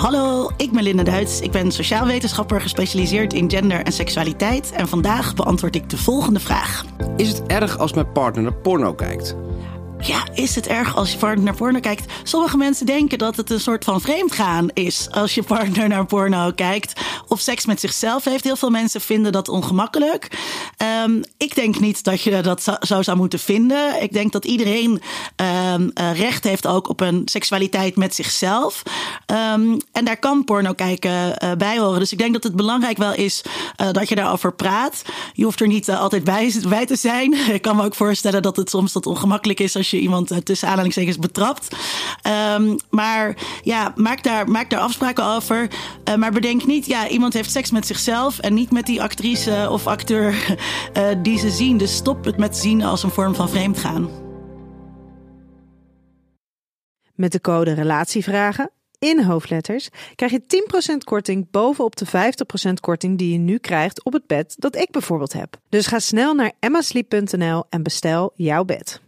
Hallo, ik ben Linda Duits. Ik ben sociaal wetenschapper gespecialiseerd in gender en seksualiteit. En vandaag beantwoord ik de volgende vraag. Is het erg als mijn partner naar porno kijkt? Ja, is het erg als je partner naar porno kijkt? Sommige mensen denken dat het een soort van vreemdgaan is als je partner naar porno kijkt. Of seks met zichzelf heeft. Heel veel mensen vinden dat ongemakkelijk. Um, ik denk niet dat je dat zo zou moeten vinden. Ik denk dat iedereen um, recht heeft ook op een seksualiteit met zichzelf. Um, en daar kan porno kijken uh, bij horen. Dus ik denk dat het belangrijk wel is uh, dat je daarover praat. Je hoeft er niet altijd bij, bij te zijn. Ik kan me ook voorstellen dat het soms dat ongemakkelijk is als je iemand uh, tussen aanhalingstekens betrapt. Um, maar ja, maak daar, maak daar afspraken over. Uh, maar bedenk niet, ja, iemand heeft seks met zichzelf en niet met die actrice of acteur uh, die ze zien. Dus stop het met zien als een vorm van vreemdgaan. Met de code Relatievragen in hoofdletters krijg je 10% korting bovenop de 50% korting die je nu krijgt op het bed dat ik bijvoorbeeld heb. Dus ga snel naar emmasleep.nl en bestel jouw bed.